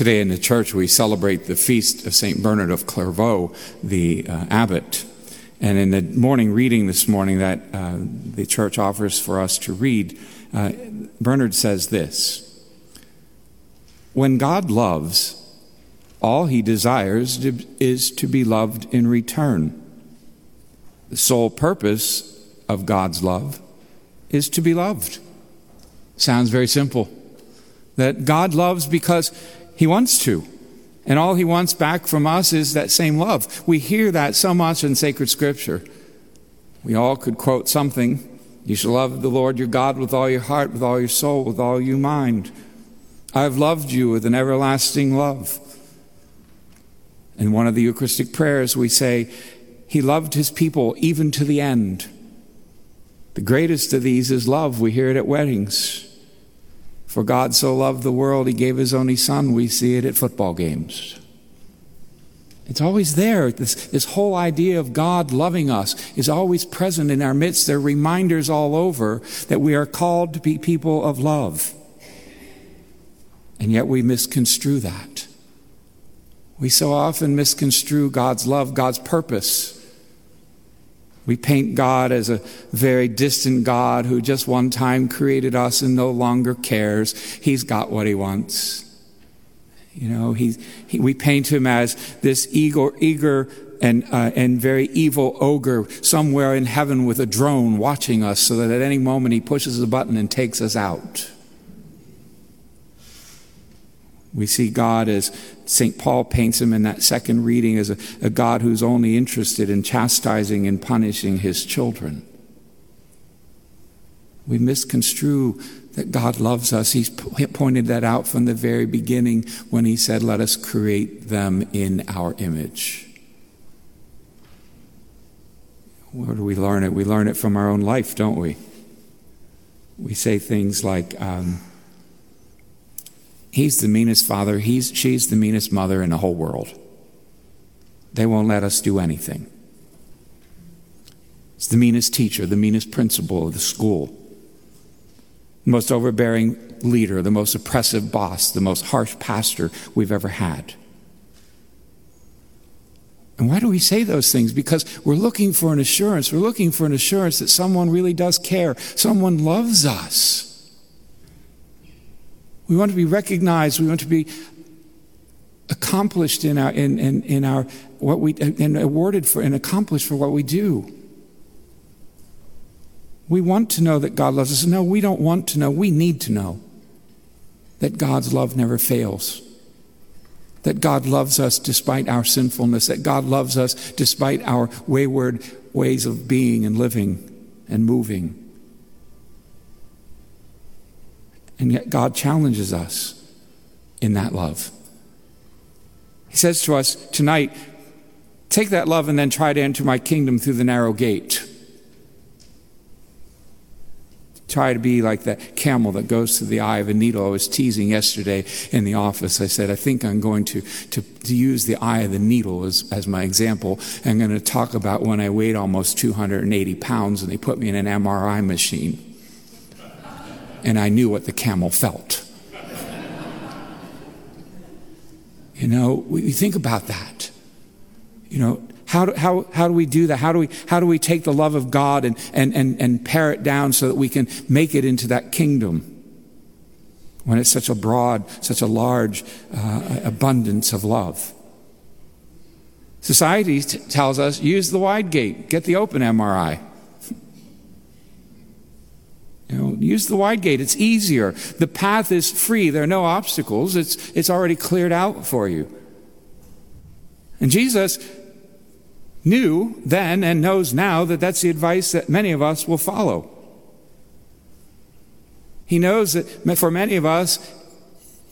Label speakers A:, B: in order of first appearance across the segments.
A: Today in the church, we celebrate the feast of St. Bernard of Clairvaux, the uh, abbot. And in the morning reading this morning that uh, the church offers for us to read, uh, Bernard says this When God loves, all he desires is to be loved in return. The sole purpose of God's love is to be loved. Sounds very simple. That God loves because he wants to. And all he wants back from us is that same love. We hear that so much in sacred scripture. We all could quote something. You shall love the Lord your God with all your heart, with all your soul, with all your mind. I have loved you with an everlasting love. In one of the Eucharistic prayers, we say, He loved His people even to the end. The greatest of these is love. We hear it at weddings. For God so loved the world, he gave his only son. We see it at football games. It's always there. This, this whole idea of God loving us is always present in our midst. There are reminders all over that we are called to be people of love. And yet we misconstrue that. We so often misconstrue God's love, God's purpose we paint God as a very distant God who just one time created us and no longer cares. He's got what he wants. You know, he, he we paint him as this eager, eager and, uh, and very evil ogre somewhere in heaven with a drone watching us so that at any moment he pushes a button and takes us out. We see God as St. Paul paints him in that second reading as a, a, God who's only interested in chastising and punishing his children. We misconstrue that God loves us. He's pointed that out from the very beginning when he said, Let us create them in our image. Where do we learn it? We learn it from our own life, don't we? We say things like, um, He's the meanest father. He's, she's the meanest mother in the whole world. They won't let us do anything. It's the meanest teacher, the meanest principal of the school, the most overbearing leader, the most oppressive boss, the most harsh pastor we've ever had. And why do we say those things? Because we're looking for an assurance. We're looking for an assurance that someone really does care, someone loves us. We want to be recognized. We want to be accomplished in our, in, in, in our what we, and awarded for and accomplished for what we do. We want to know that God loves us. No, we don't want to know. We need to know that God's love never fails. That God loves us despite our sinfulness. That God loves us despite our wayward ways of being and living and moving. And yet God challenges us in that love. He says to us tonight, take that love and then try to enter my kingdom through the narrow gate. Try to be like that camel that goes through the eye of a needle. I was teasing yesterday in the office. I said, I think I'm going to, to, to use the eye of the needle as, as my example. I'm going to talk about when I weighed almost 280 pounds and they put me in an MRI machine and I knew what the camel felt. you know, we think about that. You know, how do, how, how do we do that? How do we, how do we take the love of God and, and, and, and pare it down so that we can make it into that kingdom? When it's such a broad, such a large uh, abundance of love. Society t- tells us use the wide gate, get the open MRI. Know, use the wide gate. It's easier. The path is free. There are no obstacles. It's, it's already cleared out for you. And Jesus knew then and knows now that that's the advice that many of us will follow. He knows that for many of us,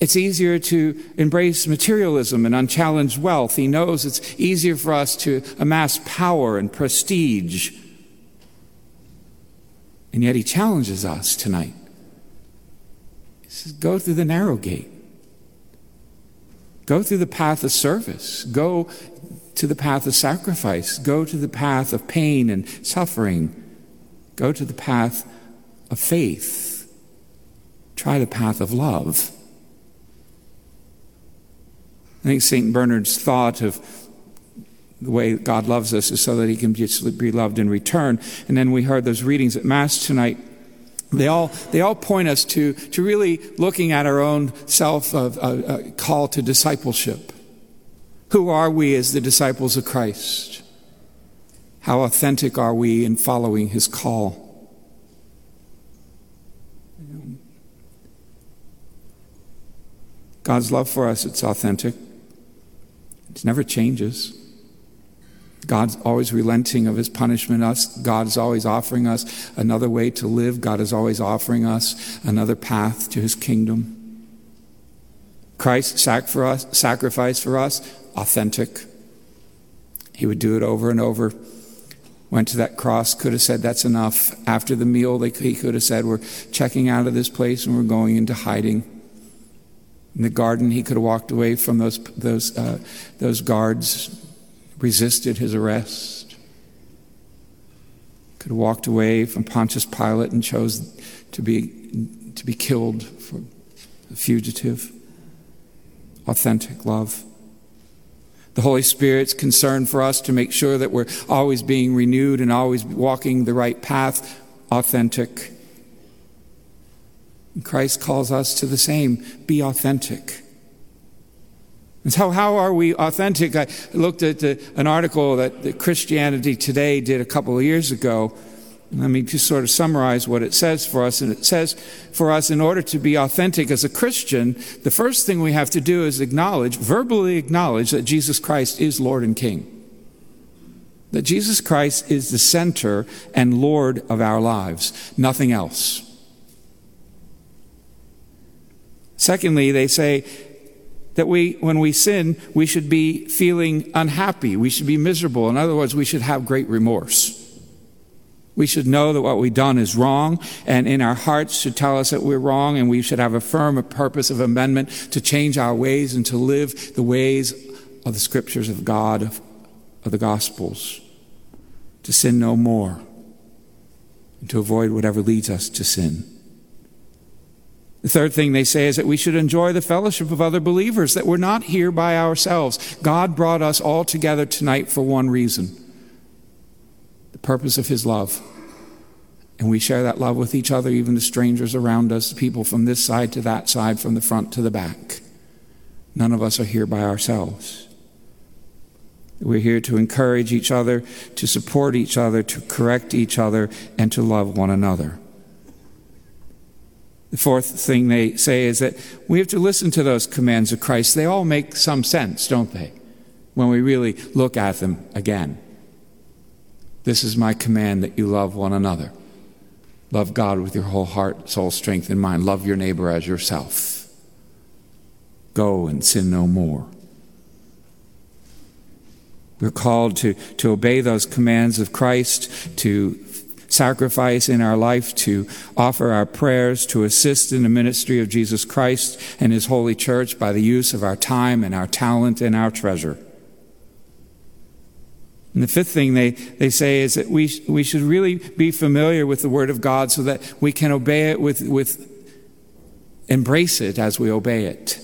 A: it's easier to embrace materialism and unchallenged wealth. He knows it's easier for us to amass power and prestige and yet he challenges us tonight. He says, Go through the narrow gate. Go through the path of service. Go to the path of sacrifice. Go to the path of pain and suffering. Go to the path of faith. Try the path of love. I think St. Bernard's thought of the way God loves us is so that he can be loved in return. And then we heard those readings at Mass tonight. They all, they all point us to, to really looking at our own self uh, uh, call to discipleship. Who are we as the disciples of Christ? How authentic are we in following his call? God's love for us, it's authentic. It never changes. God's always relenting of his punishment us. God is always offering us another way to live. God is always offering us another path to his kingdom. Christ sac for us, sacrificed for us, authentic. He would do it over and over. Went to that cross, could have said, That's enough. After the meal, they, he could have said, We're checking out of this place and we're going into hiding. In the garden, he could have walked away from those, those, uh, those guards resisted his arrest, could have walked away from Pontius Pilate and chose to be, to be killed for a fugitive. Authentic love. The Holy Spirit's concern for us to make sure that we're always being renewed and always walking the right path. Authentic. And Christ calls us to the same be authentic. And so, how are we authentic? I looked at the, an article that, that Christianity Today did a couple of years ago. Let me just sort of summarize what it says for us. And it says for us, in order to be authentic as a Christian, the first thing we have to do is acknowledge, verbally acknowledge, that Jesus Christ is Lord and King. That Jesus Christ is the center and Lord of our lives, nothing else. Secondly, they say that we, when we sin, we should be feeling unhappy. We should be miserable. In other words, we should have great remorse. We should know that what we've done is wrong, and in our hearts should tell us that we're wrong, and we should have a firm purpose of amendment to change our ways and to live the ways of the scriptures of God, of, of the Gospels, to sin no more, and to avoid whatever leads us to sin. The third thing they say is that we should enjoy the fellowship of other believers, that we're not here by ourselves. God brought us all together tonight for one reason the purpose of His love. And we share that love with each other, even the strangers around us, the people from this side to that side, from the front to the back. None of us are here by ourselves. We're here to encourage each other, to support each other, to correct each other, and to love one another. The fourth thing they say is that we have to listen to those commands of Christ. They all make some sense, don't they? When we really look at them again. This is my command that you love one another. Love God with your whole heart, soul, strength, and mind. Love your neighbor as yourself. Go and sin no more. We're called to, to obey those commands of Christ, to sacrifice in our life to offer our prayers to assist in the ministry of Jesus Christ and His holy church by the use of our time and our talent and our treasure. And the fifth thing they, they say is that we, we should really be familiar with the Word of God so that we can obey it with, with embrace it as we obey it.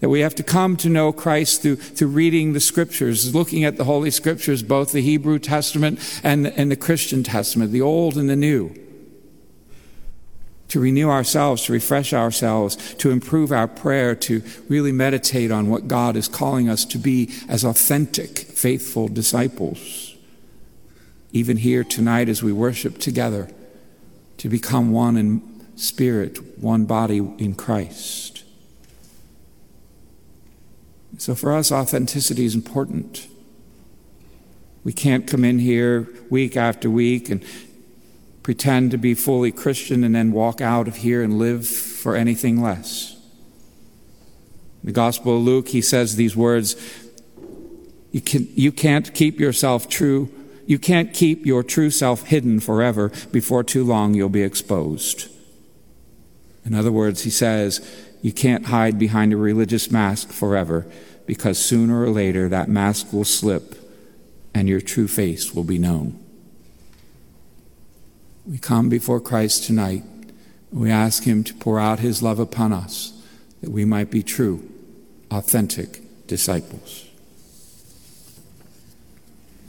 A: That we have to come to know Christ through, through reading the scriptures, looking at the Holy Scriptures, both the Hebrew Testament and, and the Christian Testament, the Old and the New. To renew ourselves, to refresh ourselves, to improve our prayer, to really meditate on what God is calling us to be as authentic, faithful disciples. Even here tonight as we worship together, to become one in spirit, one body in Christ. So for us, authenticity is important. We can't come in here week after week and pretend to be fully Christian and then walk out of here and live for anything less. In the Gospel of Luke, he says these words you, can, you can't keep yourself true. You can't keep your true self hidden forever. Before too long, you'll be exposed. In other words, he says, you can't hide behind a religious mask forever because sooner or later that mask will slip and your true face will be known. We come before Christ tonight. We ask Him to pour out His love upon us that we might be true authentic disciples.